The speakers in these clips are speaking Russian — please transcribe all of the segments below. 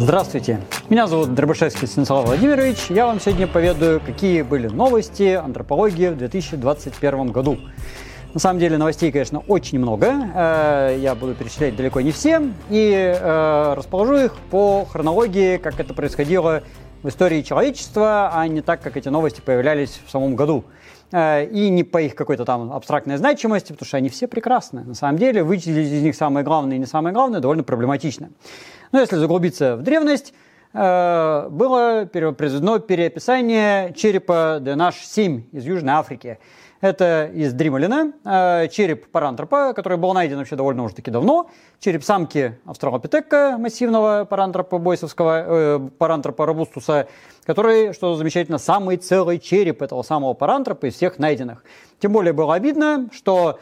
Здравствуйте, меня зовут Дробышевский Станислав Владимирович. Я вам сегодня поведаю, какие были новости антропологии в 2021 году. На самом деле новостей, конечно, очень много. Э, я буду перечислять далеко не все. И э, расположу их по хронологии, как это происходило в истории человечества, а не так, как эти новости появлялись в самом году. Э, и не по их какой-то там абстрактной значимости, потому что они все прекрасны. На самом деле вычислить из них самое главное и не самое главное довольно проблематично. Но если заглубиться в древность, э, было произведено переописание черепа DNH-7 из Южной Африки. Это из Дрималина, э, череп парантропа, который был найден вообще довольно уже таки давно, череп самки австралопитека, массивного парантропа бойсовского, э, парантропа робустуса, который, что замечательно, самый целый череп этого самого парантропа из всех найденных. Тем более было обидно, что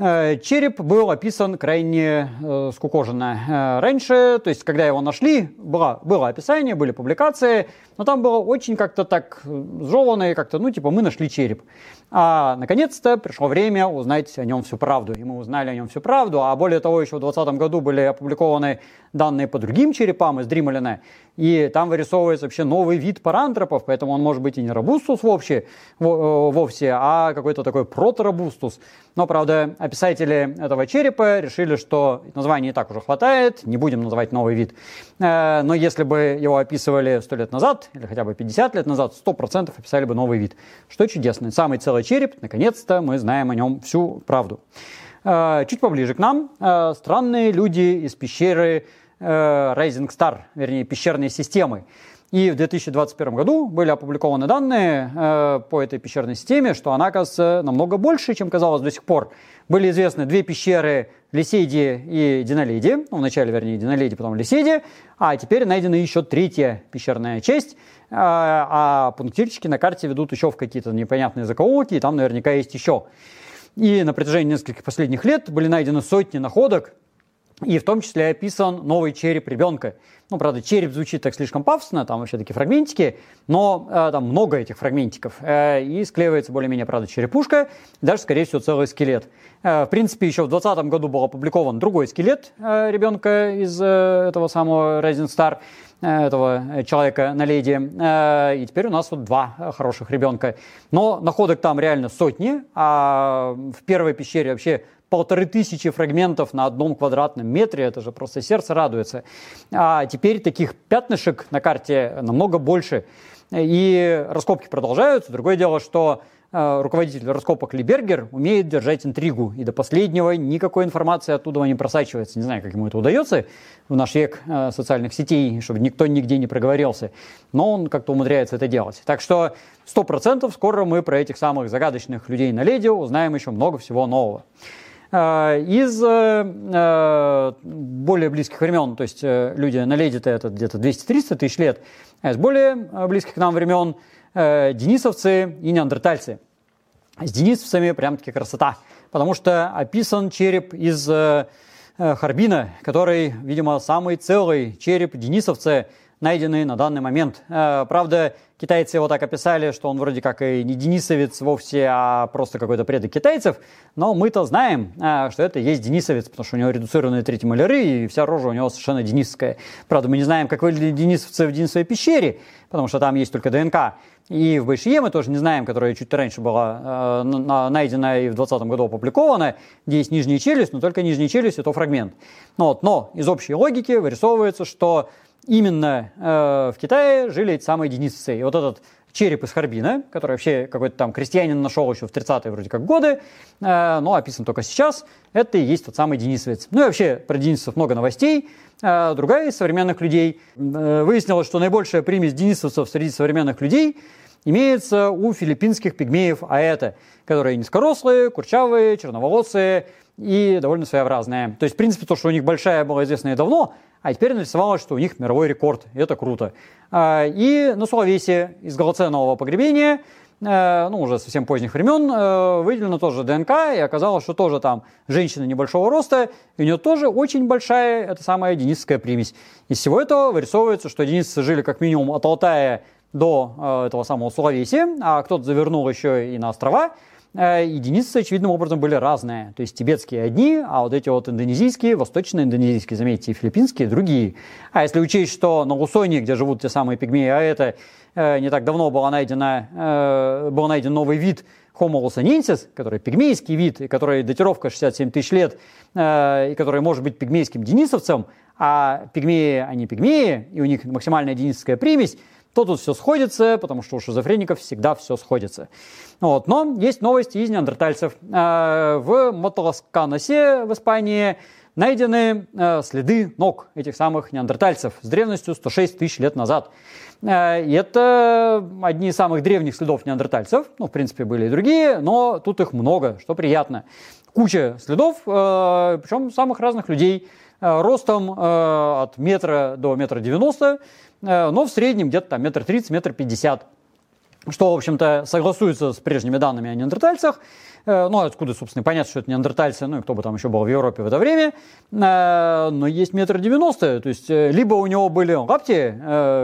череп был описан крайне э, скукоженно. Э, раньше, то есть когда его нашли, было, было описание, были публикации, но там было очень как-то так сжевано, как-то, ну, типа, мы нашли череп. А наконец-то пришло время узнать о нем всю правду. И мы узнали о нем всю правду. А более того, еще в 2020 году были опубликованы данные по другим черепам из Дрималина. И там вырисовывается вообще новый вид парантропов, поэтому он может быть и не робустус вовсе, вовсе а какой-то такой проторобустус. Но, правда, описатели этого черепа решили, что названия и так уже хватает, не будем называть новый вид. Но если бы его описывали сто лет назад, или хотя бы 50 лет назад, 100% описали бы новый вид. Что чудесно. Самый целый череп, наконец-то мы знаем о нем всю правду. А, чуть поближе к нам а, странные люди из пещеры э, Rising Star, вернее, пещерной системы. И в 2021 году были опубликованы данные э, по этой пещерной системе, что она, оказывается, намного больше, чем казалось до сих пор. Были известны две пещеры Лисейди и Диноледи, ну, вначале, вернее, Диноледи, потом Лисейди, а теперь найдена еще третья пещерная часть, а, а пунктирчики на карте ведут еще в какие-то непонятные закоулки, и там наверняка есть еще. И на протяжении нескольких последних лет были найдены сотни находок, и в том числе описан новый череп ребенка. Ну, правда, череп звучит так слишком пафосно, там вообще такие фрагментики, но э, там много этих фрагментиков. Э, и склеивается более-менее, правда, черепушка, даже, скорее всего, целый скелет. Э, в принципе, еще в 2020 году был опубликован другой скелет э, ребенка из э, этого самого Rising Star, э, этого человека на леди. Э, и теперь у нас вот два хороших ребенка. Но находок там реально сотни, а в первой пещере вообще полторы тысячи фрагментов на одном квадратном метре, это же просто сердце радуется. А теперь таких пятнышек на карте намного больше. И раскопки продолжаются. Другое дело, что э, руководитель раскопок Либергер умеет держать интригу, и до последнего никакой информации оттуда не просачивается. Не знаю, как ему это удается в наш век э, социальных сетей, чтобы никто нигде не проговорился, но он как-то умудряется это делать. Так что сто процентов скоро мы про этих самых загадочных людей на леди узнаем еще много всего нового. Э, из э, э, более близких времен, то есть люди на леди-то это где-то 200-300 тысяч лет, а из более близких к нам времен денисовцы и неандертальцы. С денисовцами прям-таки красота, потому что описан череп из Харбина, который, видимо, самый целый череп денисовца, найденный на данный момент. Правда, Китайцы его так описали, что он вроде как и не денисовец вовсе, а просто какой-то предок китайцев. Но мы-то знаем, а, что это есть денисовец, потому что у него редуцированные третьи маляры, и вся рожа у него совершенно денисовская. Правда, мы не знаем, как выглядели денисовцы в Денисовой пещере, потому что там есть только ДНК. И в Байшие мы тоже не знаем, которая чуть раньше была э, найдена и в 2020 году опубликована, где есть нижняя челюсть, но только нижняя челюсть – это фрагмент. Ну, вот, но из общей логики вырисовывается, что именно э, в Китае жили эти самые денисовцы. И вот этот череп из Харбина, который вообще какой-то там крестьянин нашел еще в 30-е вроде как годы, э, но описан только сейчас, это и есть тот самый денисовец. Ну и вообще про денисовцев много новостей. Э, другая из современных людей э, выяснилось, что наибольшая примесь денисовцев среди современных людей имеется у филиппинских пигмеев аэта, которые низкорослые, курчавые, черноволосые и довольно своеобразные. То есть, в принципе, то, что у них большая была и давно, а теперь нарисовалось, что у них мировой рекорд, это круто. А, и на Сулавесе из голоценового погребения, э, ну, уже совсем поздних времен, э, выделено тоже ДНК, и оказалось, что тоже там женщина небольшого роста, и у нее тоже очень большая, это самая денисовская примесь. Из всего этого вырисовывается, что денисцы жили как минимум от Алтая до э, этого самого Сулавеси, а кто-то завернул еще и на острова, единицы очевидным образом были разные. То есть тибетские одни, а вот эти вот индонезийские, восточно-индонезийские, заметьте, и филиппинские другие. А если учесть, что на Лусоне, где живут те самые пигмеи, а это э, не так давно было найдено, э, был найден новый вид Homo luzonensis, который пигмейский вид, и который датировка 67 тысяч лет, и который может быть пигмейским денисовцем, а пигмеи, они пигмеи, и у них максимальная денисовская примесь, то тут все сходится, потому что у шизофреников всегда все сходится. Вот. Но есть новости из неандертальцев. Э, в Мотоласканосе в Испании найдены э, следы ног этих самых неандертальцев с древностью 106 тысяч лет назад. Э, и это одни из самых древних следов неандертальцев. Ну, в принципе, были и другие, но тут их много, что приятно. Куча следов, причем самых разных людей, ростом от метра до метра девяносто, но в среднем где-то там метр тридцать, метр пятьдесят что, в общем-то, согласуется с прежними данными о неандертальцах. Э, ну, откуда, собственно, понятно, что это неандертальцы, ну и кто бы там еще был в Европе в это время. Э, но есть метр девяносто, то есть либо у него были лапти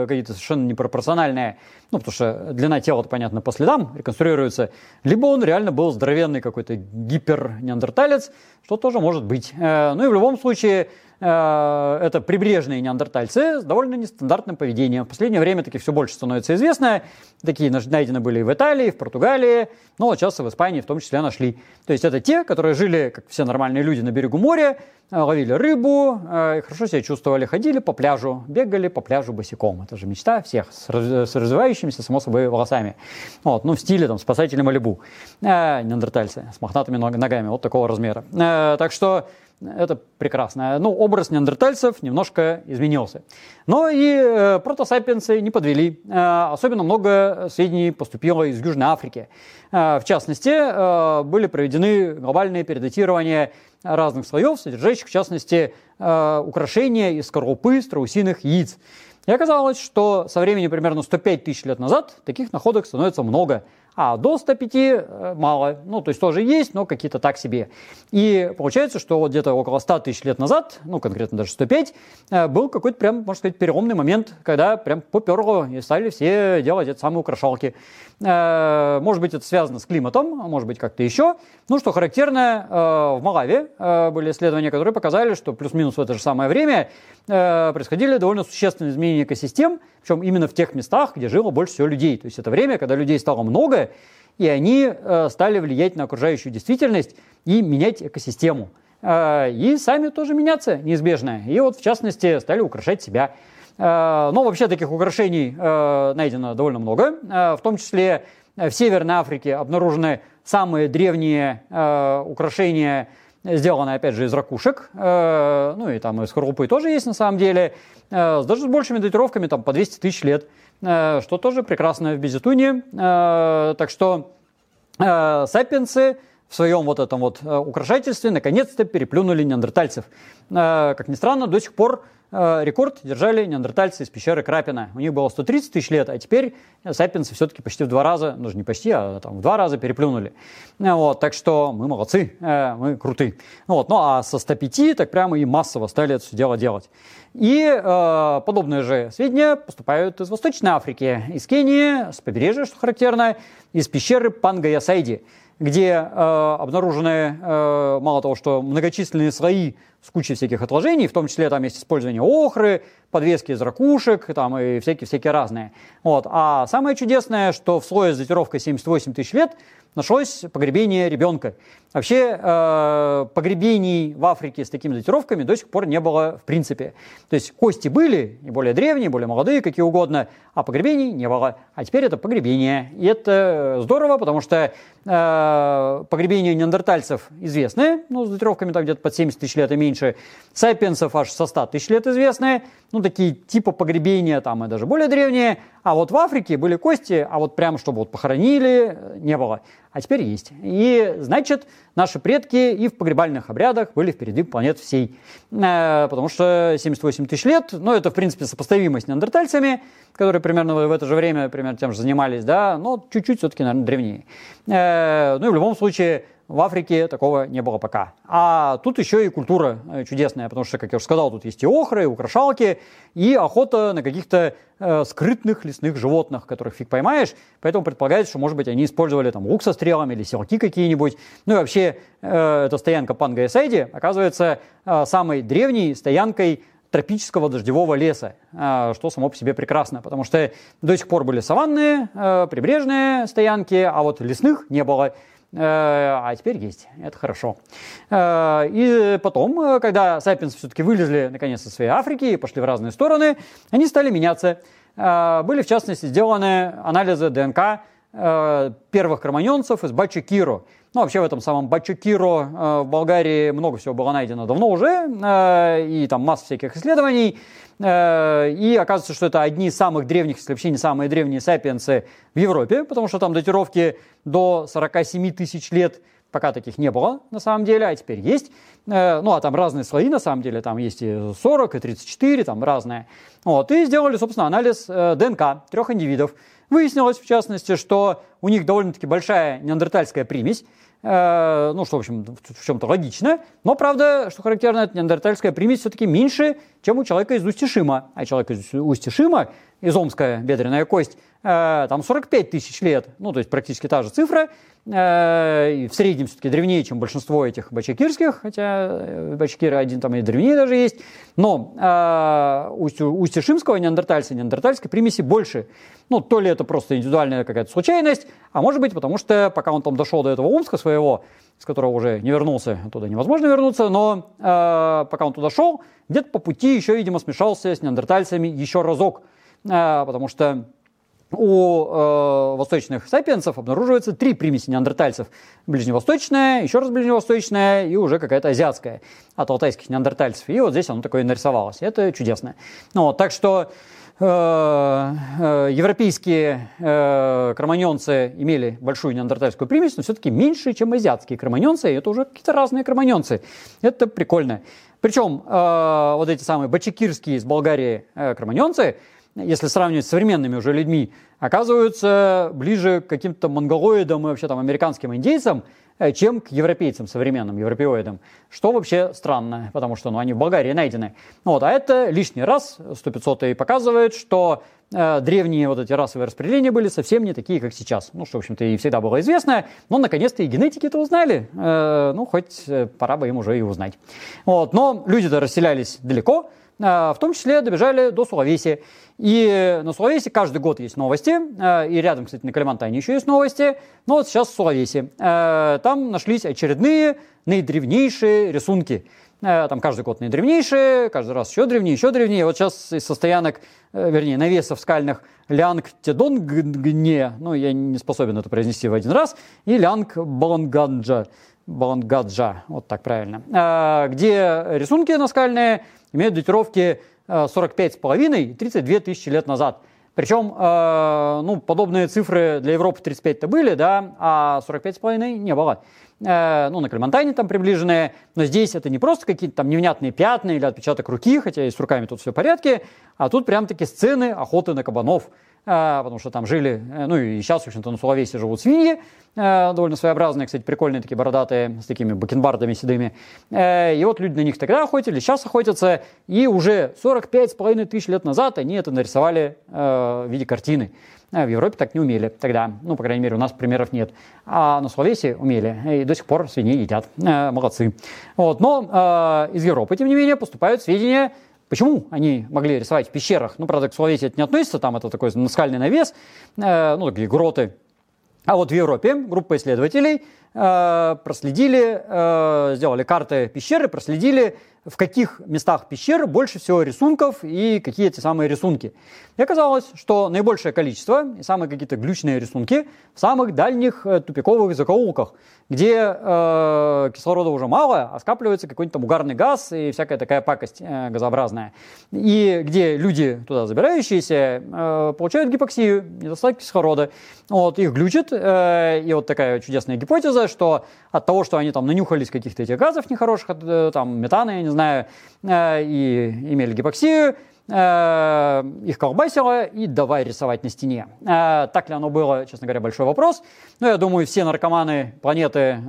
какие-то совершенно непропорциональные, ну, потому что длина тела, понятно, по следам реконструируется, либо он реально был здоровенный какой-то гипер-неандерталец, что тоже может быть. Ну и в любом случае, Э, это прибрежные неандертальцы с довольно нестандартным поведением. В последнее время таких все больше становится известно. Такие найдены были и в Италии, и в Португалии, но вот сейчас и в Испании в том числе нашли. То есть это те, которые жили, как все нормальные люди, на берегу моря, э, ловили рыбу, э, хорошо себя чувствовали, ходили по пляжу, бегали по пляжу босиком. Это же мечта всех с, развивающимися, само собой, волосами. Вот, ну, в стиле там спасателя Малибу. Неандертальцы с мохнатыми ногами, вот такого размера. Так что это прекрасно. Ну, образ неандертальцев немножко изменился. Но и э, протосапиенсы не подвели. Э, особенно много сведений поступило из Южной Африки. Э, в частности, э, были проведены глобальные передатирования разных слоев, содержащих, в частности, э, украшения из скорлупы страусиных яиц. И оказалось, что со времени примерно 105 тысяч лет назад таких находок становится много а до 105 э, мало. Ну, то есть тоже есть, но какие-то так себе. И получается, что вот где-то около 100 тысяч лет назад, ну, конкретно даже 105, э, был какой-то прям, можно сказать, переломный момент, когда прям поперло и стали все делать эти самые украшалки. Э, может быть, это связано с климатом, а может быть, как-то еще. Ну, что характерно, в Малаве были исследования, которые показали, что плюс-минус в это же самое время происходили довольно существенные изменения экосистем, причем именно в тех местах, где жило больше всего людей. То есть это время, когда людей стало много, и они э, стали влиять на окружающую действительность и менять экосистему. Э, и сами тоже меняться неизбежно. И вот, в частности, стали украшать себя. Э, но вообще таких украшений найдено довольно много. В том числе в Северной Африке обнаружены самые древние украшения сделаны, опять же, из ракушек, ну и там из скорлупы тоже есть на самом деле, э, даже с большими датировками, там по 200 тысяч лет, что тоже прекрасно в Безетуне. Так что сапиенсы в своем вот этом вот украшательстве наконец-то переплюнули неандертальцев. Как ни странно, до сих пор Э, рекорд держали неандертальцы из пещеры Крапина. У них было 130 тысяч лет, а теперь сапиенсы все-таки почти в два раза, ну не почти, а там в два раза переплюнули. Э, вот, так что мы молодцы, э, мы круты. Вот, ну а со 105 так прямо и массово стали это все дело делать. И э, подобные же сведения поступают из Восточной Африки, из Кении, с побережья, что характерно, из пещеры Пангаясайди где э, обнаружены, э, мало того, что многочисленные слои с кучей всяких отложений, в том числе там есть использование охры, подвески из ракушек там, и всякие-всякие разные. Вот. А самое чудесное, что в слое с датировкой 78 тысяч лет нашлось погребение ребенка. Вообще э, погребений в Африке с такими датировками до сих пор не было в принципе. То есть кости были, и более древние, более молодые, какие угодно, а погребений не было. А теперь это погребение. И это здорово, потому что э, погребения неандертальцев известны, ну, с датировками там где-то под 70 тысяч лет и меньше. Сапиенсов аж со 100 тысяч лет известны. Ну, такие типа погребения там и даже более древние. А вот в Африке были кости, а вот прямо чтобы вот похоронили, не было. А теперь есть. И значит, наши предки и в погребальных обрядах были впереди планет всей. Э, потому что 78 тысяч лет, ну, это, в принципе, сопоставимо с неандертальцами, которые примерно в это же время примерно тем же занимались, да, но чуть-чуть все-таки, наверное, древнее. Э, ну и в любом случае, в Африке такого не было пока. А тут еще и культура э, чудесная, потому что, как я уже сказал, тут есть и охры, и украшалки, и охота на каких-то э, скрытных лесных животных, которых фиг поймаешь. Поэтому предполагается, что, может быть, они использовали там лук со стрелами или селки какие-нибудь. Ну и вообще, э, эта стоянка Пангаэсайди оказывается э, самой древней стоянкой тропического дождевого леса, э, что само по себе прекрасно, потому что до сих пор были саванные, э, прибрежные стоянки, а вот лесных не было. Э, а теперь есть, это хорошо. Э, и потом, э, когда сапиенс все-таки вылезли наконец из своей Африки и пошли в разные стороны, они стали меняться. Были, в частности, сделаны анализы ДНК первых кроманьонцев из Бачи-Киро. Ну, вообще в этом самом Бачу-Киро в Болгарии много всего было найдено давно уже, и там масса всяких исследований. Э, и оказывается, что это одни из самых древних, если вообще не самые древние сапиенсы в Европе, потому что там датировки до 47 тысяч лет пока таких не было на самом деле, а теперь есть. Э, ну, а там разные слои на самом деле, там есть и 40, и 34, там разные. Вот, и сделали, собственно, анализ э, ДНК трех индивидов. Выяснилось, в частности, что у них довольно-таки большая неандертальская примесь, Э, ну, что, в общем, в чем-то логично. Но, правда, что характерно, неандертальская примесь все-таки меньше, чем у человека из Устишима. А человек из Устишима, изомская бедренная кость, э, там 45 тысяч лет, ну, то есть практически та же цифра, э, в среднем все-таки древнее, чем большинство этих бачакирских, хотя э, бачакиры один там и древнее даже есть, но э, у устишимского неандертальца, неандертальской примеси больше. Ну, то ли это просто индивидуальная какая-то случайность, а может быть, потому что пока он там дошел до этого Омска своего, с которого уже не вернулся, туда невозможно вернуться, но пока он туда шел, где-то по пути еще, видимо, смешался с неандертальцами еще разок, потому что у э, восточных сапиенсов обнаруживается три примеси неандертальцев. Ближневосточная, еще раз ближневосточная и уже какая-то азиатская от алтайских неандертальцев. И вот здесь оно такое нарисовалось. Это чудесно. Ну, так что э, э, европейские э, кроманьонцы имели большую неандертальскую примесь, но все-таки меньше, чем азиатские кроманьонцы. И это уже какие-то разные кроманьонцы. Это прикольно. Причем э, вот эти самые бачекирские из Болгарии э, кроманьонцы – если сравнивать с современными уже людьми, оказываются ближе к каким-то монголоидам и вообще там американским индейцам, э, чем к европейцам, современным европеоидам. Что вообще странно, потому что ну, они в Болгарии найдены. Вот, а это лишний раз, 100-500 показывает, что э, древние вот эти расовые распределения были совсем не такие, как сейчас. Ну, что, в общем-то, и всегда было известно, но наконец-то и генетики это узнали. Э, ну, хоть э, пора бы им уже и узнать. Вот, но люди-то расселялись далеко, в том числе добежали до Сулавеси. И на Сулавесе каждый год есть новости, э, и рядом, кстати, на Калимантане еще есть новости, но вот сейчас в Сулавесе. Э, там нашлись очередные наидревнейшие рисунки. Э, там каждый год наидревнейшие, каждый раз еще древнее, еще древнее. Вот сейчас из состоянок, вернее, навесов скальных Лянг Тедонгне, ну, я не способен это произнести в один раз, и Лянг Балангаджа, Балангаджа, вот так правильно, где рисунки наскальные имеют датировки 45,5 и 32 тысячи лет назад. Причем, э, ну, подобные цифры для Европы 35-то были, да, а 45,5 не было. Ну, на Калимантане там приближенные, но здесь это не просто какие-то там невнятные пятна или отпечаток руки, хотя и с руками тут все в порядке, а тут прям таки сцены охоты на кабанов. А, потому что там жили, э, ну и сейчас, в общем-то, на Сулавесе живут свиньи, э, довольно своеобразные, кстати, прикольные такие бородатые, с такими бакенбардами седыми. Э, и вот люди на них тогда охотились, сейчас охотятся, и уже 45,5 тысяч лет назад они это нарисовали в виде картины. В Европе так не умели тогда. Ну, по крайней мере, у нас примеров нет. А на Словесе умели. И до сих пор свиней едят. Молодцы. Вот. Но из Европы, тем не менее, поступают сведения Почему они могли рисовать в пещерах? Ну, правда, к Словесии это не относится, там это такой наскальный навес, э, ну, такие гроты. А вот в Европе группа исследователей проследили, э, сделали карты пещеры, проследили в каких местах пещер больше всего рисунков и какие эти самые рисунки. И оказалось, что наибольшее количество и самые какие-то глючные рисунки в самых дальних э, тупиковых закоулках, где э, кислорода уже мало, а скапливается какой-нибудь там угарный газ и всякая такая пакость э, газообразная. И где люди туда забирающиеся э, получают гипоксию, недостаток кислорода. Вот, их глючит, э, и вот такая чудесная гипотеза, что от того, что они там нанюхались каких-то этих газов нехороших, э, там метана, я не знаю, э, и имели гипоксию, э, их колбасило и давай рисовать на стене. Так ли оно было, честно говоря, большой вопрос. Но я думаю, все наркоманы планеты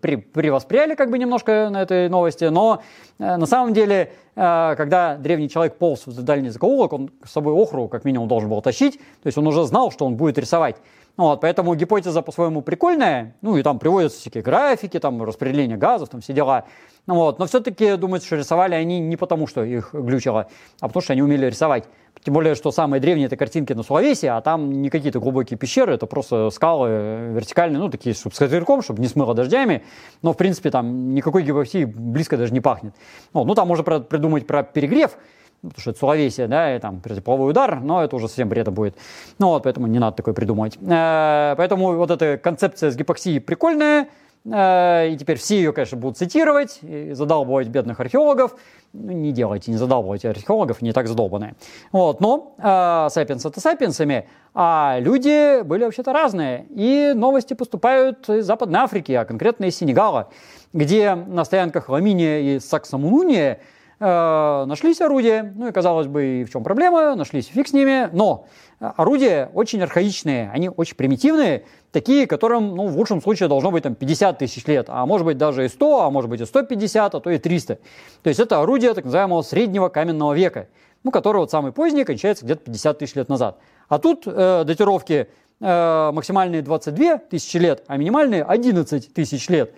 при, привосприяли как бы немножко на этой новости, но на самом деле, когда древний человек полз в дальний закоулок, он с собой охру как минимум должен был тащить, то есть он уже знал, что он будет рисовать. Вот, поэтому гипотеза по-своему прикольная, ну и там приводятся всякие графики, там распределение газов, там все дела. Вот, но все-таки думается, что рисовали они не потому, что их глючило, а потому что они умели рисовать. Тем более, что самые древние это картинки на Сулавесе, а там не какие-то глубокие пещеры, это просто скалы вертикальные, ну такие, чтобы с козырьком, чтобы не смыло дождями. Но, в принципе, там никакой гипоксии близко даже не пахнет. Вот, ну, там можно придумать про перегрев, потому что это Сулавесия, да, и там противополовой удар, но это уже совсем бреда будет. Ну вот, поэтому не надо такое придумывать. Э, поэтому вот эта концепция с гипоксией прикольная, э, и теперь все ее, конечно, будут цитировать, и задалбывать бедных археологов. Ну, не делайте, не задалбывайте археологов, не так задолбанные. Вот, но э, сапиенс это сапиенсами, а люди были вообще-то разные. И новости поступают из Западной Африки, а конкретно из Сенегала, где на стоянках Ламиния и Саксамунуния нашлись орудия, ну и казалось бы, в чем проблема, нашлись фиг с ними, но орудия очень архаичные, они очень примитивные, такие, которым, ну, в лучшем случае должно быть там 50 тысяч лет, а может быть даже и 100, а может быть и 150, а то и 300. То есть это орудие так называемого среднего каменного века, ну, который вот самый поздний кончается где-то 50 тысяч лет назад. А тут э, датировки э, максимальные 22 тысячи лет, а минимальные 11 тысяч лет.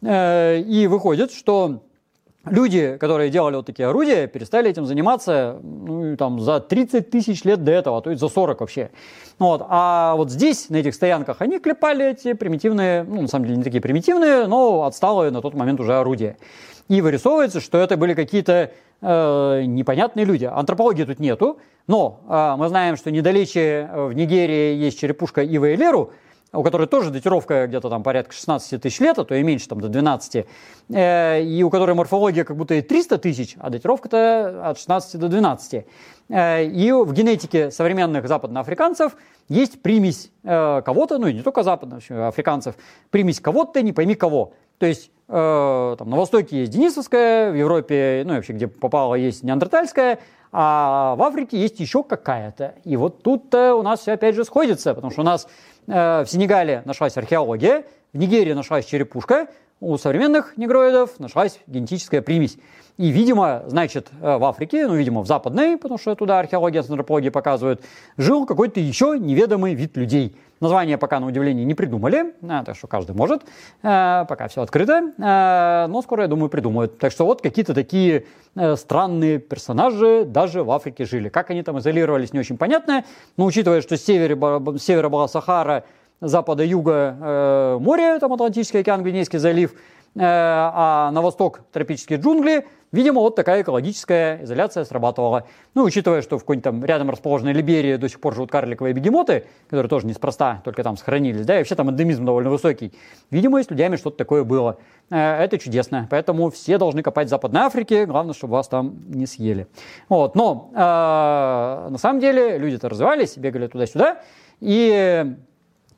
Э, и выходит, что люди, которые делали вот такие орудия, перестали этим заниматься ну, там, за 30 тысяч лет до этого, а то есть за 40 вообще. Вот. А вот здесь, на этих стоянках, они клепали эти примитивные, ну, на самом деле не такие примитивные, но отсталые на тот момент уже орудия. И вырисовывается, что это были какие-то э, непонятные люди. Антропологии тут нету, но э, мы знаем, что недалече в Нигерии есть черепушка Ива Леру у которой тоже датировка где-то там порядка 16 тысяч лет, а то и меньше, там до 12, э, и у которой морфология как будто и 300 тысяч, а датировка-то от 16 до 12. Э, и в генетике современных западноафриканцев есть примесь э, кого-то, ну и не только западноафриканцев, примесь кого-то, не пойми кого. То есть э, там, на Востоке есть денисовская, в Европе, ну и вообще где попало, есть неандертальская, а в Африке есть еще какая-то. И вот тут-то у нас все опять же сходится, потому что у нас Э, в Сенегале нашлась археология, в Нигерии нашлась черепушка, у современных негроидов нашлась генетическая примесь. И, видимо, значит, э, в Африке, ну, видимо, в западной, потому что туда археология с антропологией показывают, жил какой-то еще неведомый вид людей. Название пока, на удивление, не придумали, а, так что каждый может, а, пока все открыто, а, но скоро, я думаю, придумают. Так что вот какие-то такие а, странные персонажи даже в Африке жили. Как они там изолировались, не очень понятно, но учитывая, что с севера, с севера была Сахара, запада, юга э, море, там Атлантический океан, Гвинейский залив, э, а на восток тропические джунгли – Видимо, вот такая экологическая изоляция срабатывала. Ну, учитывая, что в какой-нибудь там рядом расположенной Либерии до сих пор живут карликовые бегемоты, которые тоже неспроста, только там сохранились, да, и вообще там эндемизм довольно высокий. Видимо, и с людьми что-то такое было. Э, это чудесно. Поэтому все должны копать в Западной Африке, главное, чтобы вас там не съели. Вот. Но э, на самом деле люди-то развивались, бегали туда-сюда, и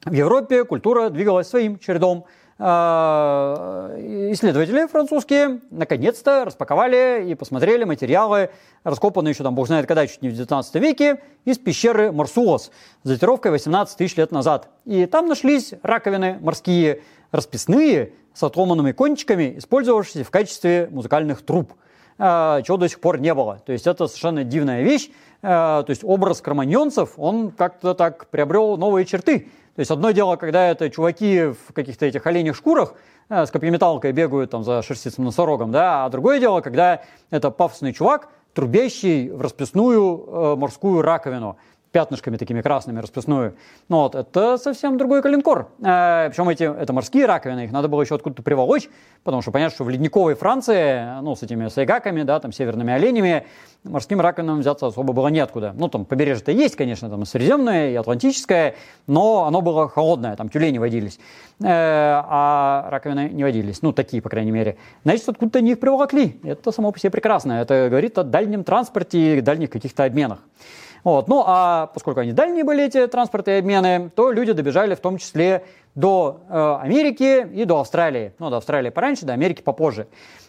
в Европе культура двигалась своим чередом. А, исследователи французские наконец-то распаковали и посмотрели материалы, раскопанные еще там, бог знает когда, чуть не в 19 веке, из пещеры Марсуос с датировкой 18 тысяч лет назад. И там нашлись раковины морские, расписные, с отломанными кончиками, использовавшиеся в качестве музыкальных труб, а, чего до сих пор не было. То есть это совершенно дивная вещь. А, то есть образ кроманьонцев, он как-то так приобрел новые черты. То есть одно дело, когда это чуваки в каких-то этих оленях шкурах э, с копьеметалкой бегают там за шерстистым носорогом, да, а другое дело, когда это пафосный чувак, трубящий в расписную э, морскую раковину пятнышками такими красными расписную. Ну вот, это совсем другой калинкор. Э, причем эти, это морские раковины, их надо было еще откуда-то приволочь, потому что понятно, что в ледниковой Франции, ну, с этими сайгаками, да, там, северными оленями, морским раковинам взяться особо было неоткуда. Ну, там побережье-то есть, конечно, там и Средиземное, и Атлантическое, но оно было холодное, там тюлени водились, э, а раковины не водились. Ну, такие, по крайней мере. Значит, откуда-то они их приволокли. Это само по себе прекрасно. Это говорит о дальнем транспорте и дальних каких-то обменах. Вот. Ну а поскольку они дальние были, эти транспорты и обмены, то люди добежали в том числе до э, Америки и до Австралии. Ну, до Австралии пораньше, до Америки попозже.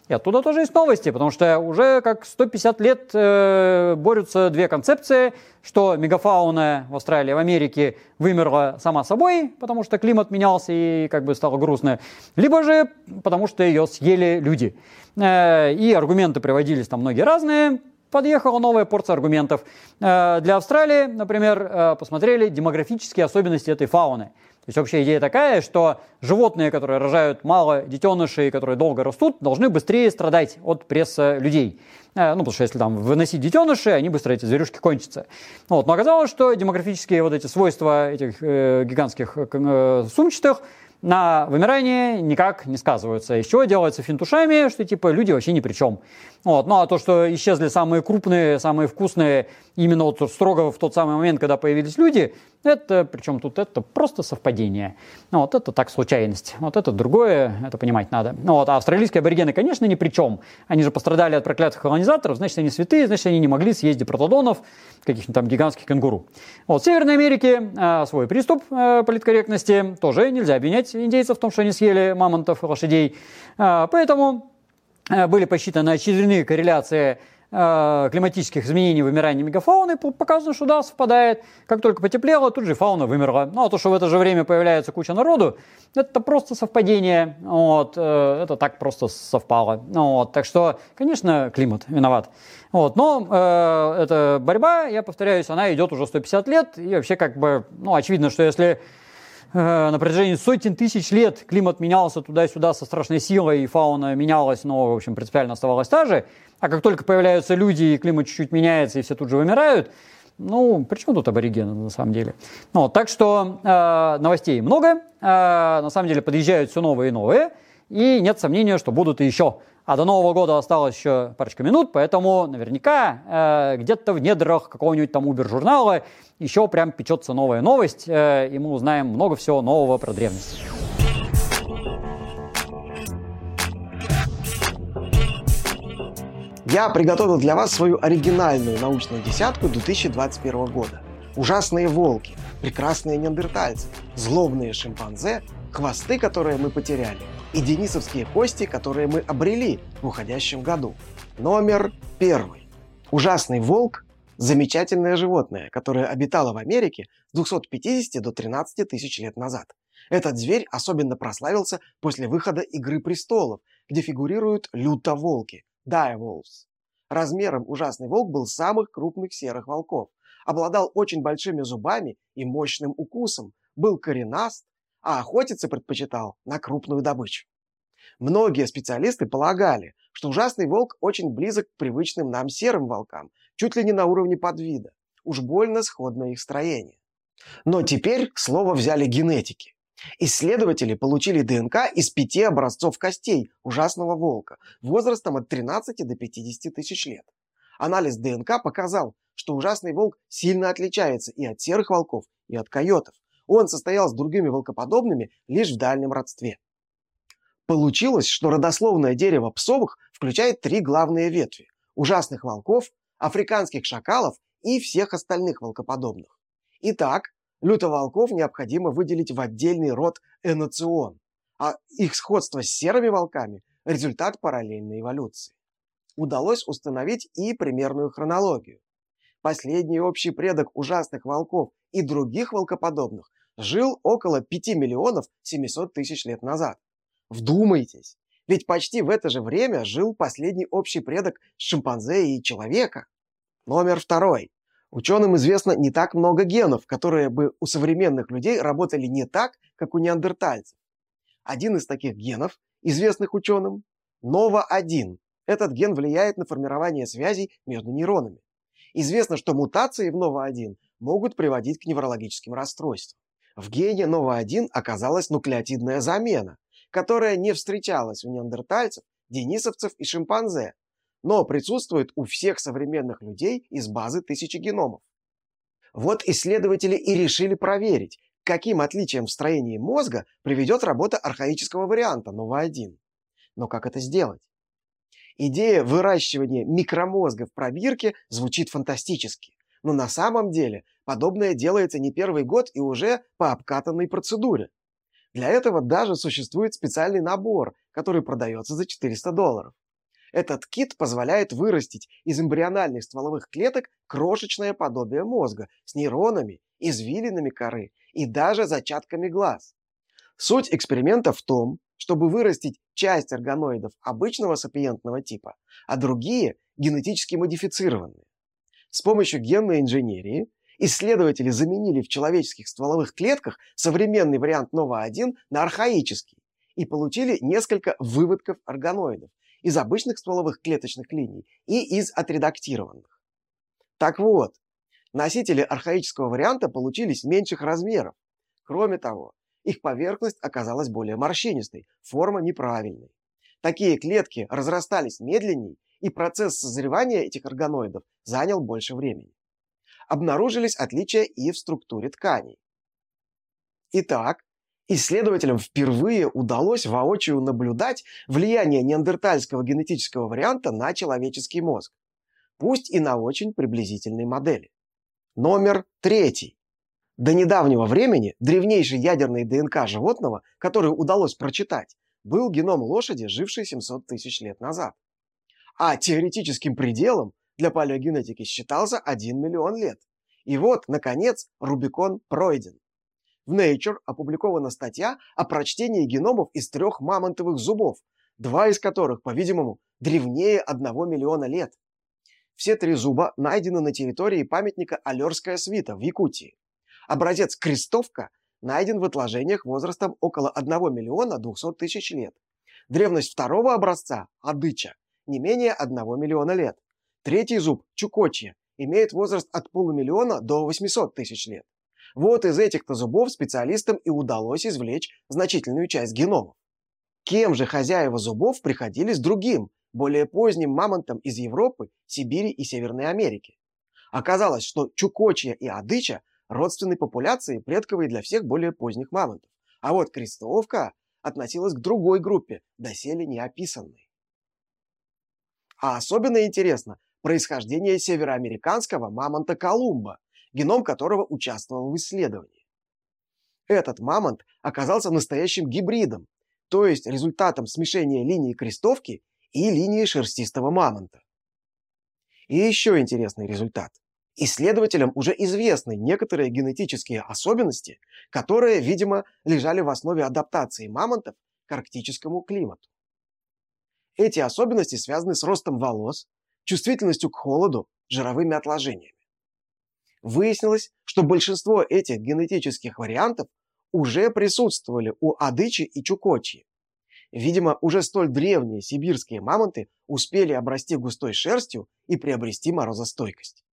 И оттуда тоже есть новости, потому что уже как 150 лет э, борются две концепции, что мегафауна в Австралии, в Америке вымерла сама собой, потому что климат менялся и как бы стало грустно, либо же потому что ее съели люди. Э, и аргументы приводились там многие разные, подъехала новая порция аргументов. Э, для Австралии, например, э, посмотрели демографические особенности этой фауны. То есть общая идея такая, что животные, которые рожают мало детенышей, которые долго растут, должны быстрее страдать от пресса людей. Э, ну, потому что если там выносить детенышей, они быстро, эти зверюшки, кончатся. Вот. Но оказалось, что демографические вот эти свойства этих э, гигантских э, сумчатых на вымирание никак не сказываются. Чего делается финтушами, что типа люди вообще ни при чем. Вот. Ну а то, что исчезли самые крупные, самые вкусные, именно вот строго в тот самый момент, когда появились люди, это, причем тут это просто совпадение. Ну, вот это так случайность. Вот это другое, это понимать надо. Ну, вот, а австралийские аборигены, конечно, ни при чем. Они же пострадали от проклятых колонизаторов, значит, они святые, значит, они не могли съездить протодонов, каких-нибудь там гигантских кенгуру. Вот, в Северной Америке э, свой приступ э, политкорректности. Тоже нельзя обвинять индейцев в том, что они съели мамонтов и лошадей. Э, поэтому э, были посчитаны очередные корреляции Э, климатических изменений вымирания мегафауны показано, что да, совпадает. Как только потеплело, тут же фауна вымерла. Ну, а то, что в это же время появляется куча народу, это просто совпадение. Вот, э, это так просто совпало. Вот, так что, конечно, климат виноват. Вот, но э, эта борьба, я повторяюсь, она идет уже 150 лет. И вообще, как бы, ну, очевидно, что если на протяжении сотен тысяч лет климат менялся туда-сюда со страшной силой, и фауна менялась, но, в общем, принципиально оставалась та же, а как только появляются люди, и климат чуть-чуть меняется, и все тут же вымирают, ну, при чем тут аборигены на самом деле? Ну, так что э, новостей много, э, на самом деле подъезжают все новые и новые, и нет сомнения, что будут и еще. А до Нового года осталось еще парочка минут, поэтому наверняка э, где-то в недрах какого-нибудь там Uber-журнала еще прям печется новая новость, э, и мы узнаем много всего нового про древность. Я приготовил для вас свою оригинальную научную десятку 2021 года. Ужасные волки, прекрасные неандертальцы, злобные шимпанзе, хвосты, которые мы потеряли, и денисовские кости, которые мы обрели в уходящем году. Номер первый. Ужасный волк – замечательное животное, которое обитало в Америке с 250 до 13 тысяч лет назад. Этот зверь особенно прославился после выхода «Игры престолов», где фигурируют люто-волки – Direwolves. Размером ужасный волк был самых крупных серых волков, обладал очень большими зубами и мощным укусом, был коренаст, а охотиться предпочитал на крупную добычу. Многие специалисты полагали, что ужасный волк очень близок к привычным нам серым волкам, чуть ли не на уровне подвида. Уж больно сходно их строение. Но теперь слово взяли генетики. Исследователи получили ДНК из пяти образцов костей ужасного волка возрастом от 13 до 50 тысяч лет. Анализ ДНК показал, что ужасный волк сильно отличается и от серых волков, и от койотов. Он состоял с другими волкоподобными лишь в дальнем родстве. Получилось, что родословное дерево псовых включает три главные ветви – ужасных волков, африканских шакалов и всех остальных волкоподобных. Итак, Лютоволков необходимо выделить в отдельный род эноцион, а их сходство с серыми волками – результат параллельной эволюции. Удалось установить и примерную хронологию. Последний общий предок ужасных волков и других волкоподобных жил около 5 миллионов 700 тысяч лет назад. Вдумайтесь, ведь почти в это же время жил последний общий предок шимпанзе и человека. Номер второй. Ученым известно не так много генов, которые бы у современных людей работали не так, как у неандертальцев. Один из таких генов, известных ученым, НОВА-1. Этот ген влияет на формирование связей между нейронами. Известно, что мутации в НОВА-1 могут приводить к неврологическим расстройствам. В гене НОВА-1 оказалась нуклеотидная замена, которая не встречалась у неандертальцев, денисовцев и шимпанзе, но присутствует у всех современных людей из базы тысячи геномов. Вот исследователи и решили проверить, каким отличиям в строении мозга приведет работа архаического варианта НОВА-1. Но как это сделать? Идея выращивания микромозга в пробирке звучит фантастически. Но на самом деле подобное делается не первый год и уже по обкатанной процедуре. Для этого даже существует специальный набор, который продается за 400 долларов. Этот кит позволяет вырастить из эмбриональных стволовых клеток крошечное подобие мозга с нейронами, извилинами коры и даже зачатками глаз. Суть эксперимента в том, чтобы вырастить часть органоидов обычного сапиентного типа, а другие генетически модифицированные. С помощью генной инженерии исследователи заменили в человеческих стволовых клетках современный вариант Нова-1 на архаический и получили несколько выводков органоидов, из обычных стволовых клеточных линий и из отредактированных. Так вот, носители архаического варианта получились меньших размеров. Кроме того, их поверхность оказалась более морщинистой, форма неправильной. Такие клетки разрастались медленнее, и процесс созревания этих органоидов занял больше времени. Обнаружились отличия и в структуре тканей. Итак, Исследователям впервые удалось воочию наблюдать влияние неандертальского генетического варианта на человеческий мозг, пусть и на очень приблизительной модели. Номер третий. До недавнего времени древнейший ядерный ДНК животного, который удалось прочитать, был геном лошади, жившей 700 тысяч лет назад. А теоретическим пределом для палеогенетики считался 1 миллион лет. И вот, наконец, Рубикон пройден. В Nature опубликована статья о прочтении геномов из трех мамонтовых зубов, два из которых, по-видимому, древнее одного миллиона лет. Все три зуба найдены на территории памятника Алерская свита в Якутии. Образец крестовка найден в отложениях возрастом около 1 миллиона 200 тысяч лет. Древность второго образца, Адыча, не менее 1 миллиона лет. Третий зуб, Чукочья, имеет возраст от полумиллиона до 800 тысяч лет. Вот из этих-то зубов специалистам и удалось извлечь значительную часть геномов. Кем же хозяева зубов приходились другим, более поздним мамонтам из Европы, Сибири и Северной Америки? Оказалось, что Чукочья и Адыча родственны популяции, предковой для всех более поздних мамонтов. А вот крестовка относилась к другой группе, доселе не описанной. А особенно интересно происхождение североамериканского мамонта Колумба, геном которого участвовал в исследовании. Этот мамонт оказался настоящим гибридом, то есть результатом смешения линии крестовки и линии шерстистого мамонта. И еще интересный результат. Исследователям уже известны некоторые генетические особенности, которые, видимо, лежали в основе адаптации мамонтов к арктическому климату. Эти особенности связаны с ростом волос, чувствительностью к холоду, жировыми отложениями. Выяснилось, что большинство этих генетических вариантов уже присутствовали у Адычи и Чукочи. Видимо, уже столь древние сибирские мамонты успели обрасти густой шерстью и приобрести морозостойкость.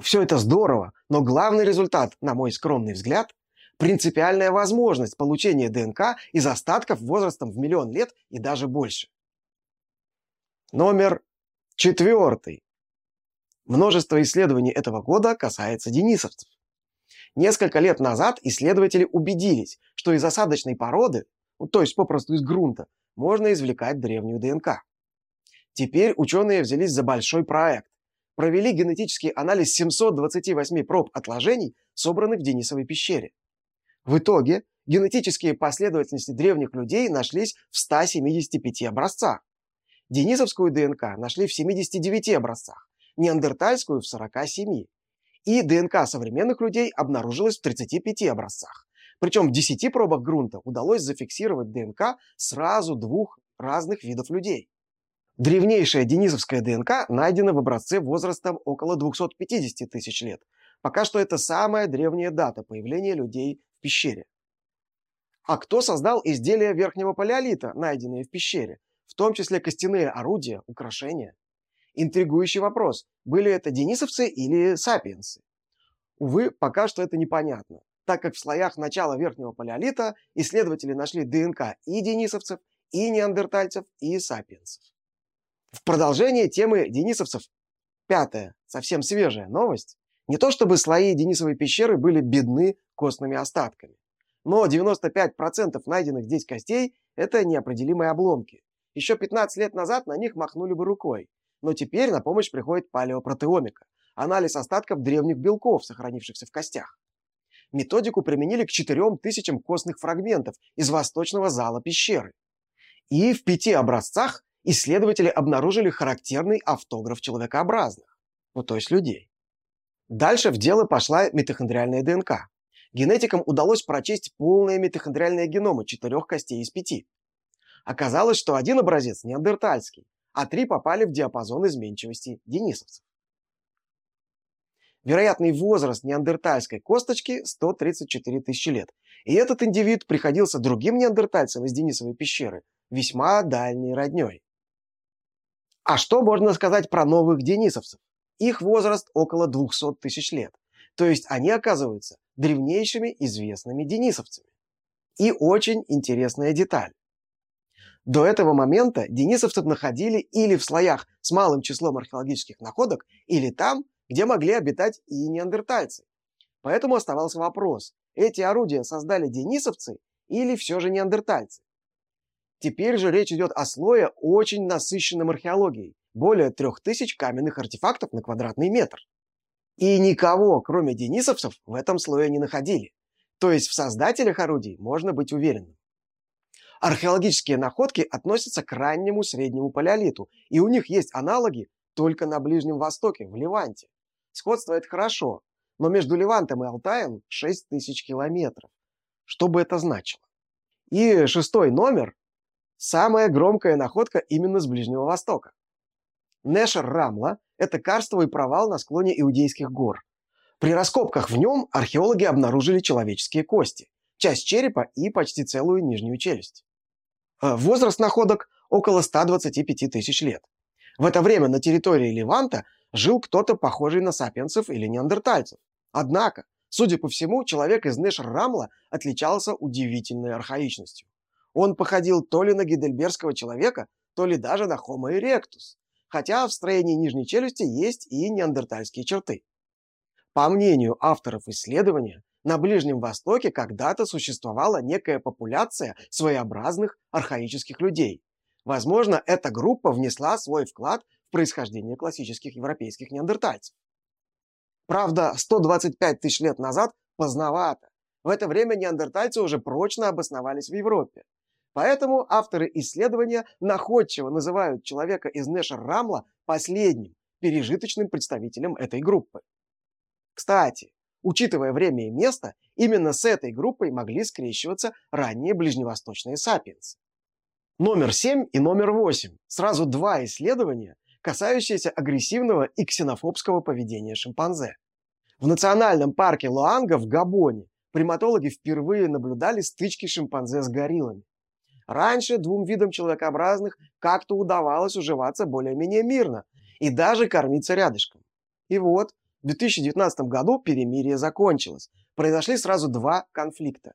Все это здорово, но главный результат, на мой скромный взгляд, принципиальная возможность получения ДНК из остатков возрастом в миллион лет и даже больше. Номер четвертый. Множество исследований этого года касается денисовцев. Несколько лет назад исследователи убедились, что из осадочной породы, ну, то есть попросту из грунта, можно извлекать древнюю ДНК. Теперь ученые взялись за большой проект. Провели генетический анализ 728 проб отложений, собранных в Денисовой пещере. В итоге генетические последовательности древних людей нашлись в 175 образцах. Денисовскую ДНК нашли в 79 образцах неандертальскую в 47. И ДНК современных людей обнаружилась в 35 образцах. Причем в 10 пробах грунта удалось зафиксировать ДНК сразу двух разных видов людей. Древнейшая денисовская ДНК найдена в образце возрастом около 250 тысяч лет. Пока что это самая древняя дата появления людей в пещере. А кто создал изделия верхнего палеолита, найденные в пещере, том числе костяные орудия, украшения? Интригующий вопрос, были это денисовцы или сапиенсы? Увы, пока что это непонятно, так как в слоях начала верхнего палеолита исследователи нашли ДНК и денисовцев, и неандертальцев, и сапиенсов. В продолжение темы денисовцев пятая, совсем свежая новость. Не то чтобы слои Денисовой пещеры были бедны костными остатками, но 95% найденных здесь костей – это неопределимые обломки. Еще 15 лет назад на них махнули бы рукой, но теперь на помощь приходит палеопротеомика. анализ остатков древних белков, сохранившихся в костях. Методику применили к 4000 костных фрагментов из восточного зала пещеры. И в пяти образцах исследователи обнаружили характерный автограф человекообразных, ну то есть людей. Дальше в дело пошла митохондриальная ДНК. Генетикам удалось прочесть полные митохондриальные геномы четырех костей из пяти. Оказалось, что один образец неандертальский, а три попали в диапазон изменчивости денисовцев. Вероятный возраст неандертальской косточки 134 тысячи лет. И этот индивид приходился другим неандертальцам из Денисовой пещеры весьма дальней родней. А что можно сказать про новых денисовцев? Их возраст около 200 тысяч лет. То есть они оказываются древнейшими известными денисовцами. И очень интересная деталь. До этого момента денисовцев находили или в слоях с малым числом археологических находок, или там, где могли обитать и неандертальцы. Поэтому оставался вопрос, эти орудия создали денисовцы или все же неандертальцы? Теперь же речь идет о слое очень насыщенном археологией, более 3000 каменных артефактов на квадратный метр. И никого, кроме денисовцев, в этом слое не находили. То есть в создателях орудий можно быть уверенным. Археологические находки относятся к раннему среднему палеолиту, и у них есть аналоги только на Ближнем Востоке, в Ливанте. Сходство это хорошо, но между Ливантом и Алтаем 6 тысяч километров. Что бы это значило? И шестой номер – самая громкая находка именно с Ближнего Востока. Нешер Рамла – это карстовый провал на склоне Иудейских гор. При раскопках в нем археологи обнаружили человеческие кости, часть черепа и почти целую нижнюю челюсть. Э, возраст находок около 125 тысяч лет. В это время на территории Ливанта жил кто-то похожий на сапиенсов или неандертальцев. Однако, судя по всему, человек из Нешр-Рамла отличался удивительной архаичностью. Он походил то ли на гидельбергского человека, то ли даже на Homo erectus, хотя в строении нижней челюсти есть и неандертальские черты. По мнению авторов исследования, на Ближнем Востоке когда-то существовала некая популяция своеобразных архаических людей. Возможно, эта группа внесла свой вклад в происхождение классических европейских неандертальцев. Правда, 125 тысяч лет назад поздновато. В это время неандертальцы уже прочно обосновались в Европе. Поэтому авторы исследования находчиво называют человека из Нешер-Рамла последним, пережиточным представителем этой группы. Кстати, учитывая время и место, именно с этой группой могли скрещиваться ранние ближневосточные сапиенсы. Номер 7 и номер 8 – сразу два исследования, касающиеся агрессивного и ксенофобского поведения шимпанзе. В национальном парке Луанга в Габоне приматологи впервые наблюдали стычки шимпанзе с гориллами. Раньше двум видам человекообразных как-то удавалось уживаться более-менее мирно и даже кормиться рядышком. И вот, в 2019 году перемирие закончилось. Произошли сразу два конфликта.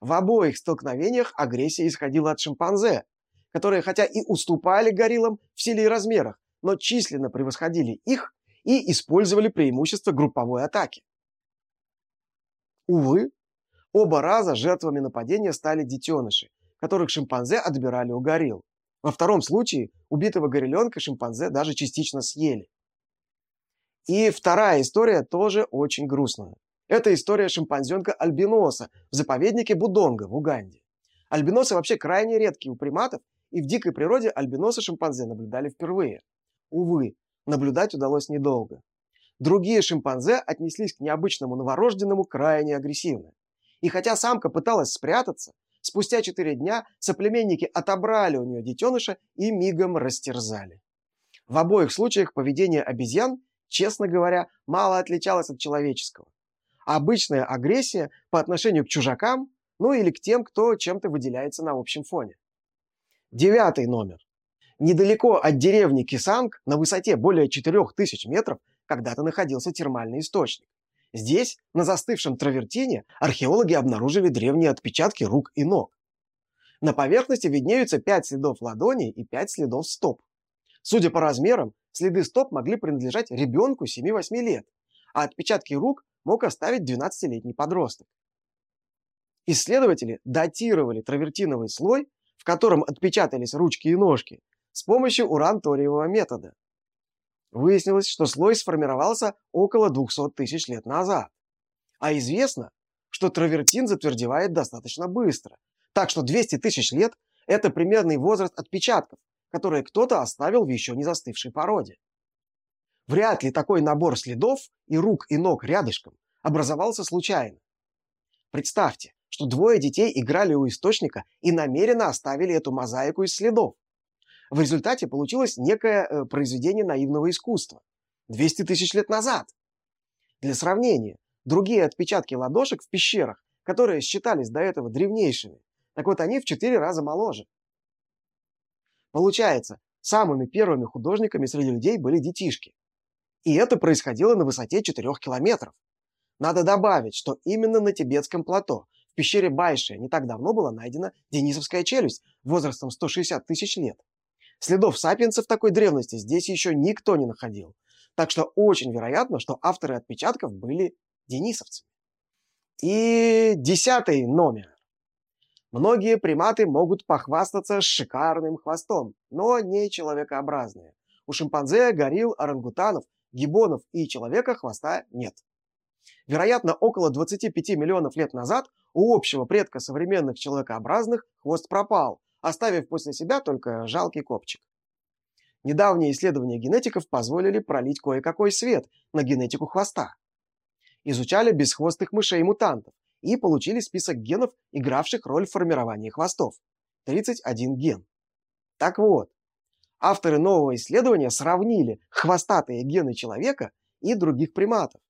В обоих столкновениях агрессия исходила от шимпанзе, которые хотя и уступали гориллам в силе и размерах, но численно превосходили их и использовали преимущество групповой атаки. Увы, Оба раза жертвами нападения стали детеныши, которых шимпанзе отбирали у горилл. Во втором случае убитого гореленка шимпанзе даже частично съели. И вторая история тоже очень грустная. Это история шимпанзенка альбиноса в заповеднике Будонга в Уганде. Альбиносы вообще крайне редкие у приматов, и в дикой природе альбиносы шимпанзе наблюдали впервые. Увы, наблюдать удалось недолго. Другие шимпанзе отнеслись к необычному новорожденному крайне агрессивно. И хотя самка пыталась спрятаться, спустя четыре дня соплеменники отобрали у нее детеныша и мигом растерзали. В обоих случаях поведение обезьян, честно говоря, мало отличалось от человеческого. Обычная агрессия по отношению к чужакам, ну или к тем, кто чем-то выделяется на общем фоне. Девятый номер. Недалеко от деревни Кисанг, на высоте более 4000 метров, когда-то находился термальный источник. Здесь, на застывшем травертине, археологи обнаружили древние отпечатки рук и ног. На поверхности виднеются пять следов ладоней и пять следов стоп. Судя по размерам, следы стоп могли принадлежать ребенку 7-8 лет, а отпечатки рук мог оставить 12-летний подросток. Исследователи датировали травертиновый слой, в котором отпечатались ручки и ножки, с помощью уран-ториевого метода. Выяснилось, что слой сформировался около 200 тысяч лет назад. А известно, что травертин затвердевает достаточно быстро. Так что 200 тысяч лет – это примерный возраст отпечатков, которые кто-то оставил в еще не застывшей породе. Вряд ли такой набор следов и рук и ног рядышком образовался случайно. Представьте, что двое детей играли у источника и намеренно оставили эту мозаику из следов. В результате получилось некое э, произведение наивного искусства. 200 тысяч лет назад. Для сравнения, другие отпечатки ладошек в пещерах, которые считались до этого древнейшими, так вот они в 4 раза моложе. Получается, самыми первыми художниками среди людей были детишки. И это происходило на высоте 4 километров. Надо добавить, что именно на тибетском плато, в пещере Байши, не так давно была найдена денисовская челюсть возрастом 160 тысяч лет. Следов сапиенсов такой древности здесь еще никто не находил. Так что очень вероятно, что авторы отпечатков были денисовцами. И десятый номер. Многие приматы могут похвастаться шикарным хвостом, но не человекообразные. У шимпанзе, горилл, орангутанов, гибонов и человека хвоста нет. Вероятно, около 25 миллионов лет назад у общего предка современных человекообразных хвост пропал, оставив после себя только жалкий копчик. Недавние исследования генетиков позволили пролить кое-какой свет на генетику хвоста. Изучали бесхвостых мышей-мутантов и получили список генов, игравших роль в формировании хвостов. 31 ген. Так вот, авторы нового исследования сравнили хвостатые гены человека и других приматов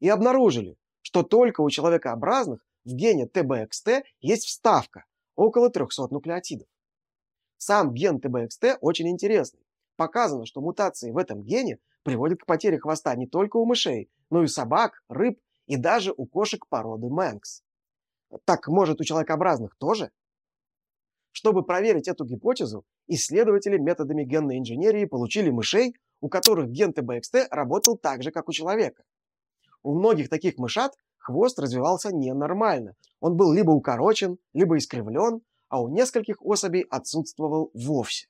и обнаружили, что только у человекообразных в гене ТБХТ есть вставка около 300 нуклеотидов. Сам ген ТБХТ очень интересный. Показано, что мутации в этом гене приводят к потере хвоста не только у мышей, но и у собак, рыб и даже у кошек породы Мэнкс. Так может у человекообразных тоже? Чтобы проверить эту гипотезу, исследователи методами генной инженерии получили мышей, у которых ген ТБХТ работал так же, как у человека. У многих таких мышат хвост развивался ненормально. Он был либо укорочен, либо искривлен, а у нескольких особей отсутствовал вовсе.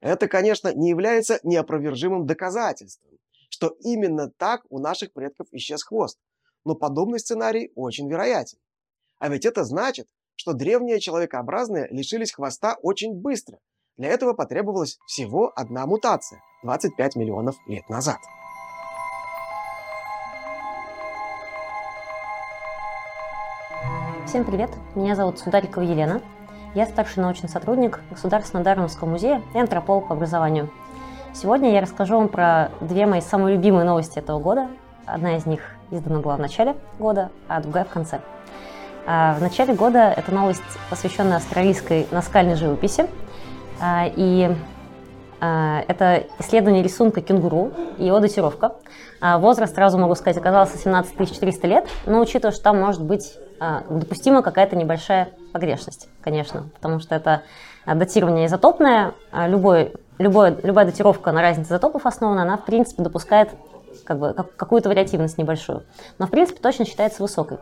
Это, конечно, не является неопровержимым доказательством, что именно так у наших предков исчез хвост, но подобный сценарий очень вероятен. А ведь это значит, что древние человекообразные лишились хвоста очень быстро. Для этого потребовалась всего одна мутация – 25 миллионов лет назад. Всем привет, меня зовут Сударикова Елена. Я старший научный сотрудник Государственного Дарвинского музея и антрополог по образованию. Сегодня я расскажу вам про две мои самые любимые новости этого года. Одна из них издана была в начале года, а другая в конце. А в начале года эта новость посвященная австралийской наскальной живописи. А, и а, это исследование рисунка кенгуру и его датировка. Возраст, сразу могу сказать, оказался 17 400 лет, но учитывая, что там может быть допустима какая-то небольшая погрешность, конечно, потому что это датирование изотопное, любой, любой, любая датировка на разнице изотопов основана, она, в принципе, допускает как бы, как, какую-то вариативность небольшую, но, в принципе, точно считается высокой.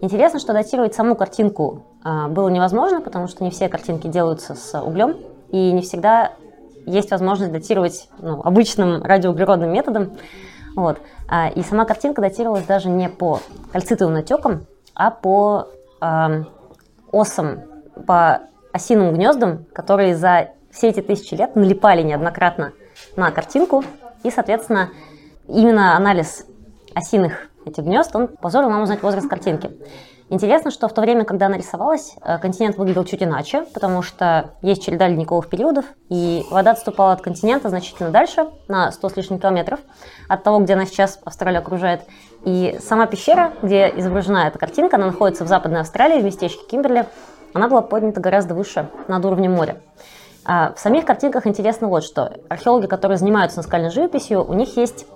Интересно, что датировать саму картинку а, было невозможно, потому что не все картинки делаются с углем, и не всегда есть возможность датировать ну, обычным радиоуглеродным методом. Вот. А, и сама картинка датировалась даже не по кальцитовым натекам, а по э, осам, по осиным гнездам, которые за все эти тысячи лет налипали неоднократно на картинку, и, соответственно, именно анализ осиных этих гнезд, он позволил нам узнать возраст картинки. Интересно, что в то время, когда она рисовалась, э, континент выглядел чуть иначе, потому что есть череда ледниковых периодов, и вода отступала от континента значительно дальше, на 100 с лишним километров, от того, где она сейчас Австралия окружает. И сама пещера, где изображена эта картинка, она находится в Западной Австралии, в местечке Кимберли, она была поднята гораздо выше, над уровнем моря. А в самих картинках интересно вот что. Археологи, которые занимаются наскальной живописью, у них есть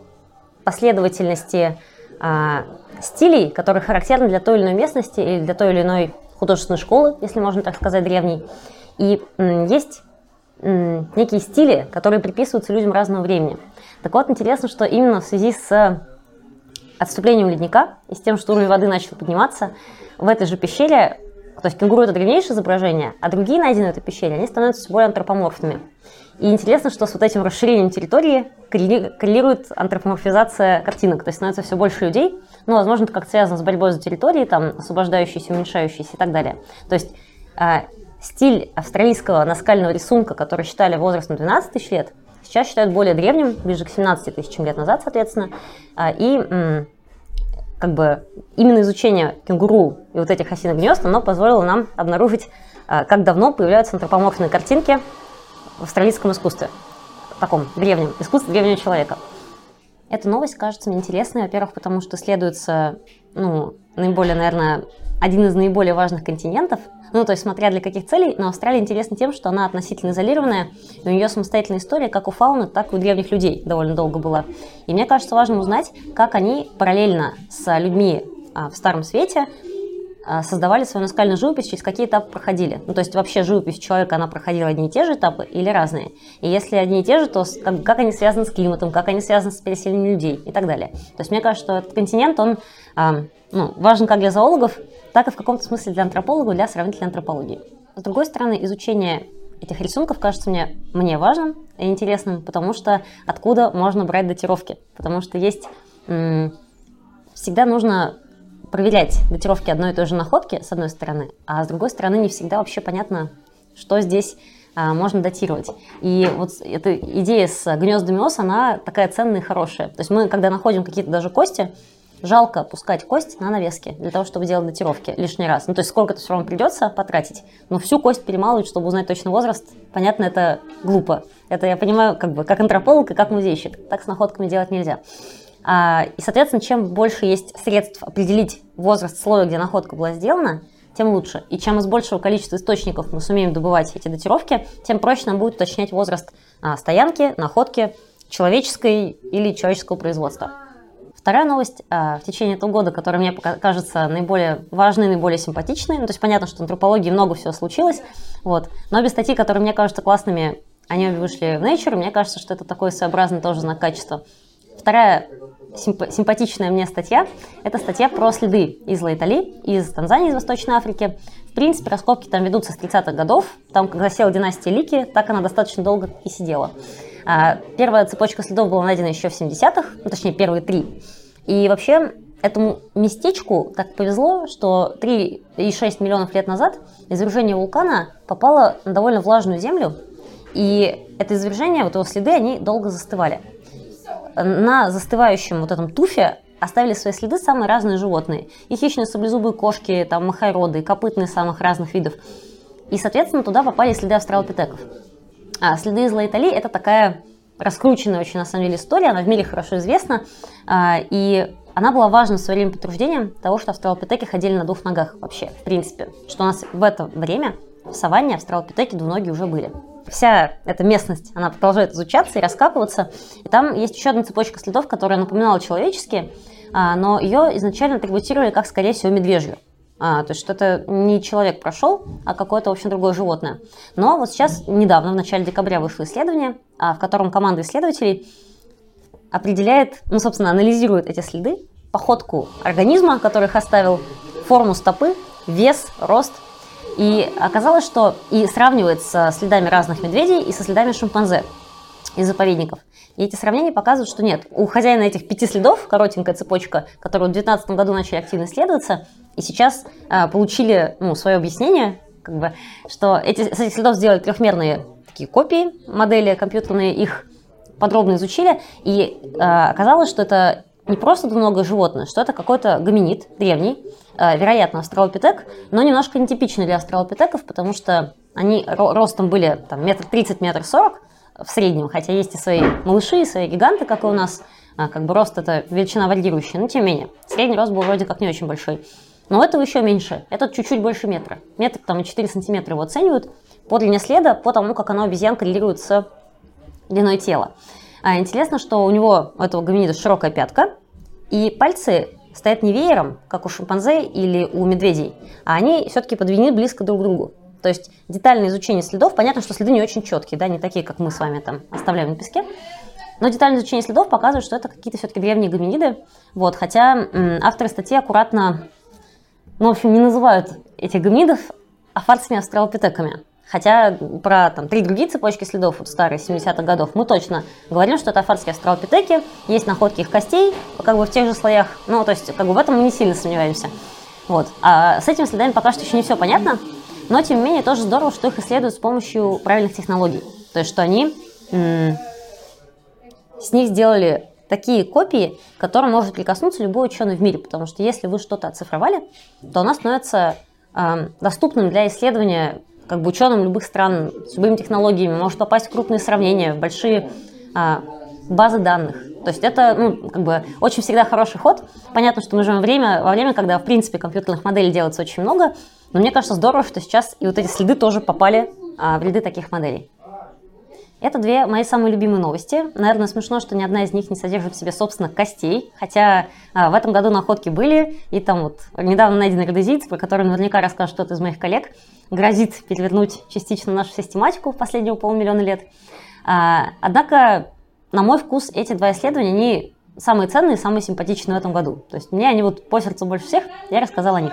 последовательности а, стилей, которые характерны для той или иной местности или для той или иной художественной школы, если можно так сказать, древней. И м, есть м, некие стили, которые приписываются людям разного времени. Так вот, интересно, что именно в связи с отступлением ледника и с тем, что уровень воды начал подниматься, в этой же пещере, то есть кенгуру это древнейшее изображение, а другие найденные в этой пещере, они становятся все более антропоморфными. И интересно, что с вот этим расширением территории коррелирует антропоморфизация картинок, то есть становится все больше людей, ну, возможно, это как связано с борьбой за территории, там, освобождающиеся, уменьшающиеся и так далее. То есть э, стиль австралийского наскального рисунка, который считали возрастом 12 тысяч лет, сейчас считают более древним, ближе к 17 тысячам лет назад, соответственно, э, и как бы именно изучение кенгуру и вот этих осиных гнезд, оно позволило нам обнаружить, э, как давно появляются антропоморфные картинки в австралийском искусстве, таком древнем, искусстве древнего человека. Эта новость кажется мне интересной, во-первых, потому что исследуется, ну, наиболее, наверное, один из наиболее важных континентов. Ну, то есть, смотря для каких целей, но Австралия интересна тем, что она относительно изолированная, и у нее самостоятельная история как у фауны, так и у древних людей довольно долго была. И мне кажется важным узнать, как они параллельно с людьми а, в Старом Свете создавали свою наскальную живопись, через какие этапы проходили. Ну, то есть вообще живопись человека, она проходила одни и те же этапы или разные? И если одни и те же, то как, как они связаны с климатом, как они связаны с переселением людей и так далее. То есть мне кажется, что этот континент, он а, ну, важен как для зоологов, так и в каком-то смысле для антропологов, для сравнительной антропологии. С другой стороны, изучение этих рисунков кажется мне, мне важным и интересным, потому что откуда можно брать датировки? Потому что есть... всегда нужно проверять датировки одной и той же находки, с одной стороны, а с другой стороны не всегда вообще понятно, что здесь а, можно датировать. И вот эта идея с гнездами ос, она такая ценная и хорошая. То есть мы, когда находим какие-то даже кости, жалко пускать кость на навески для того, чтобы делать датировки лишний раз. Ну, то есть сколько-то все равно придется потратить, но всю кость перемалывать, чтобы узнать точный возраст, понятно, это глупо. Это я понимаю как бы как антрополог и как музейщик. Так с находками делать нельзя. А, и, соответственно, чем больше есть средств определить возраст слоя, где находка была сделана, тем лучше. И чем из большего количества источников мы сумеем добывать эти датировки, тем проще нам будет уточнять возраст а, стоянки, находки человеческой или человеческого производства. Вторая новость а, в течение этого года, которая мне кажется наиболее важной, наиболее симпатичной. Ну, то есть понятно, что в антропологии много всего случилось, вот. но обе статьи, которые мне кажутся классными, они вышли в Nature. Мне кажется, что это такой своеобразный тоже знак качества. Вторая симп- симпатичная мне статья – это статья про следы из Лайтали, из Танзании, из Восточной Африки. В принципе, раскопки там ведутся с 30-х годов. Там, как засела династия Лики, так она достаточно долго и сидела. А, первая цепочка следов была найдена еще в 70-х, ну, точнее, первые три. И вообще, этому местечку так повезло, что 3,6 миллионов лет назад извержение вулкана попало на довольно влажную землю, и это извержение, вот его следы, они долго застывали на застывающем вот этом туфе оставили свои следы самые разные животные. И хищные саблезубые кошки, там махароды, копытные самых разных видов. И, соответственно, туда попали следы австралопитеков. А следы из Лайтали – это такая раскрученная очень, на самом деле, история, она в мире хорошо известна. А, и она была важным своим подтверждением того, что австралопитеки ходили на двух ногах вообще, в принципе. Что у нас в это время в саванне австралопитеки двуногие уже были вся эта местность, она продолжает изучаться и раскапываться. И там есть еще одна цепочка следов, которая напоминала человеческие, а, но ее изначально атрибутировали как, скорее всего, медвежью. А, то есть, что это не человек прошел, а какое-то, в общем, другое животное. Но вот сейчас, недавно, в начале декабря, вышло исследование, а, в котором команда исследователей определяет, ну, собственно, анализирует эти следы, походку организма, который их оставил, форму стопы, вес, рост и оказалось, что и сравнивает со следами разных медведей и со следами шимпанзе из заповедников. И эти сравнения показывают, что нет, у хозяина этих пяти следов, коротенькая цепочка, которую в 2019 году начали активно исследоваться, и сейчас э, получили ну, свое объяснение, как бы, что эти, с этих следов сделали трехмерные такие копии, модели компьютерные, их подробно изучили, и э, оказалось, что это не просто двуногое животное, что это какой-то гоминид древний, вероятно, австралопитек, но немножко нетипичный для австралопитеков, потому что они ростом были там, метр тридцать, метр сорок в среднем, хотя есть и свои малыши, и свои гиганты, как и у нас, а, как бы рост это величина варьирующая, но тем не менее. Средний рост был вроде как не очень большой. Но этого еще меньше. Этот чуть-чуть больше метра. Метр там и 4 сантиметра его оценивают по длине следа, по тому, как оно обезьян коррелирует с длиной тела. А интересно, что у него, у этого гоминида, широкая пятка, и пальцы стоят не веером, как у шимпанзе или у медведей, а они все-таки подведены близко друг к другу. То есть детальное изучение следов, понятно, что следы не очень четкие, да, не такие, как мы с вами там оставляем на песке, но детальное изучение следов показывает, что это какие-то все-таки древние гоминиды, вот, хотя авторы статьи аккуратно, ну, в общем, не называют этих гоминидов афарскими австралопитеками. Хотя про там, три другие цепочки следов, вот старые 70-х годов, мы точно говорим, что это афарские астралопитеки, есть находки их костей, как бы в тех же слоях, ну, то есть, как бы в этом мы не сильно сомневаемся. Вот. А с этими следами пока что еще не все понятно, но, тем не менее, тоже здорово, что их исследуют с помощью правильных технологий. То есть, что они с них сделали такие копии, к которым может прикоснуться любой ученый в мире, потому что если вы что-то оцифровали, то оно становится э, доступным для исследования как бы ученым любых стран с любыми технологиями, может попасть в крупные сравнения, в большие э, базы данных. То есть это ну, как бы очень всегда хороший ход. Понятно, что мы живем время, во время, когда в принципе компьютерных моделей делается очень много, но мне кажется здорово, что сейчас и вот эти следы тоже попали а, в ряды таких моделей. Это две мои самые любимые новости. Наверное, смешно, что ни одна из них не содержит в себе, собственно, костей. Хотя а, в этом году находки были. И там вот недавно найденный родезиец, про который наверняка расскажет кто-то из моих коллег, грозит перевернуть частично нашу систематику в последнего полмиллиона лет. А, однако, на мой вкус, эти два исследования, они самые ценные, самые симпатичные в этом году. То есть мне они вот по сердцу больше всех, я рассказала о них.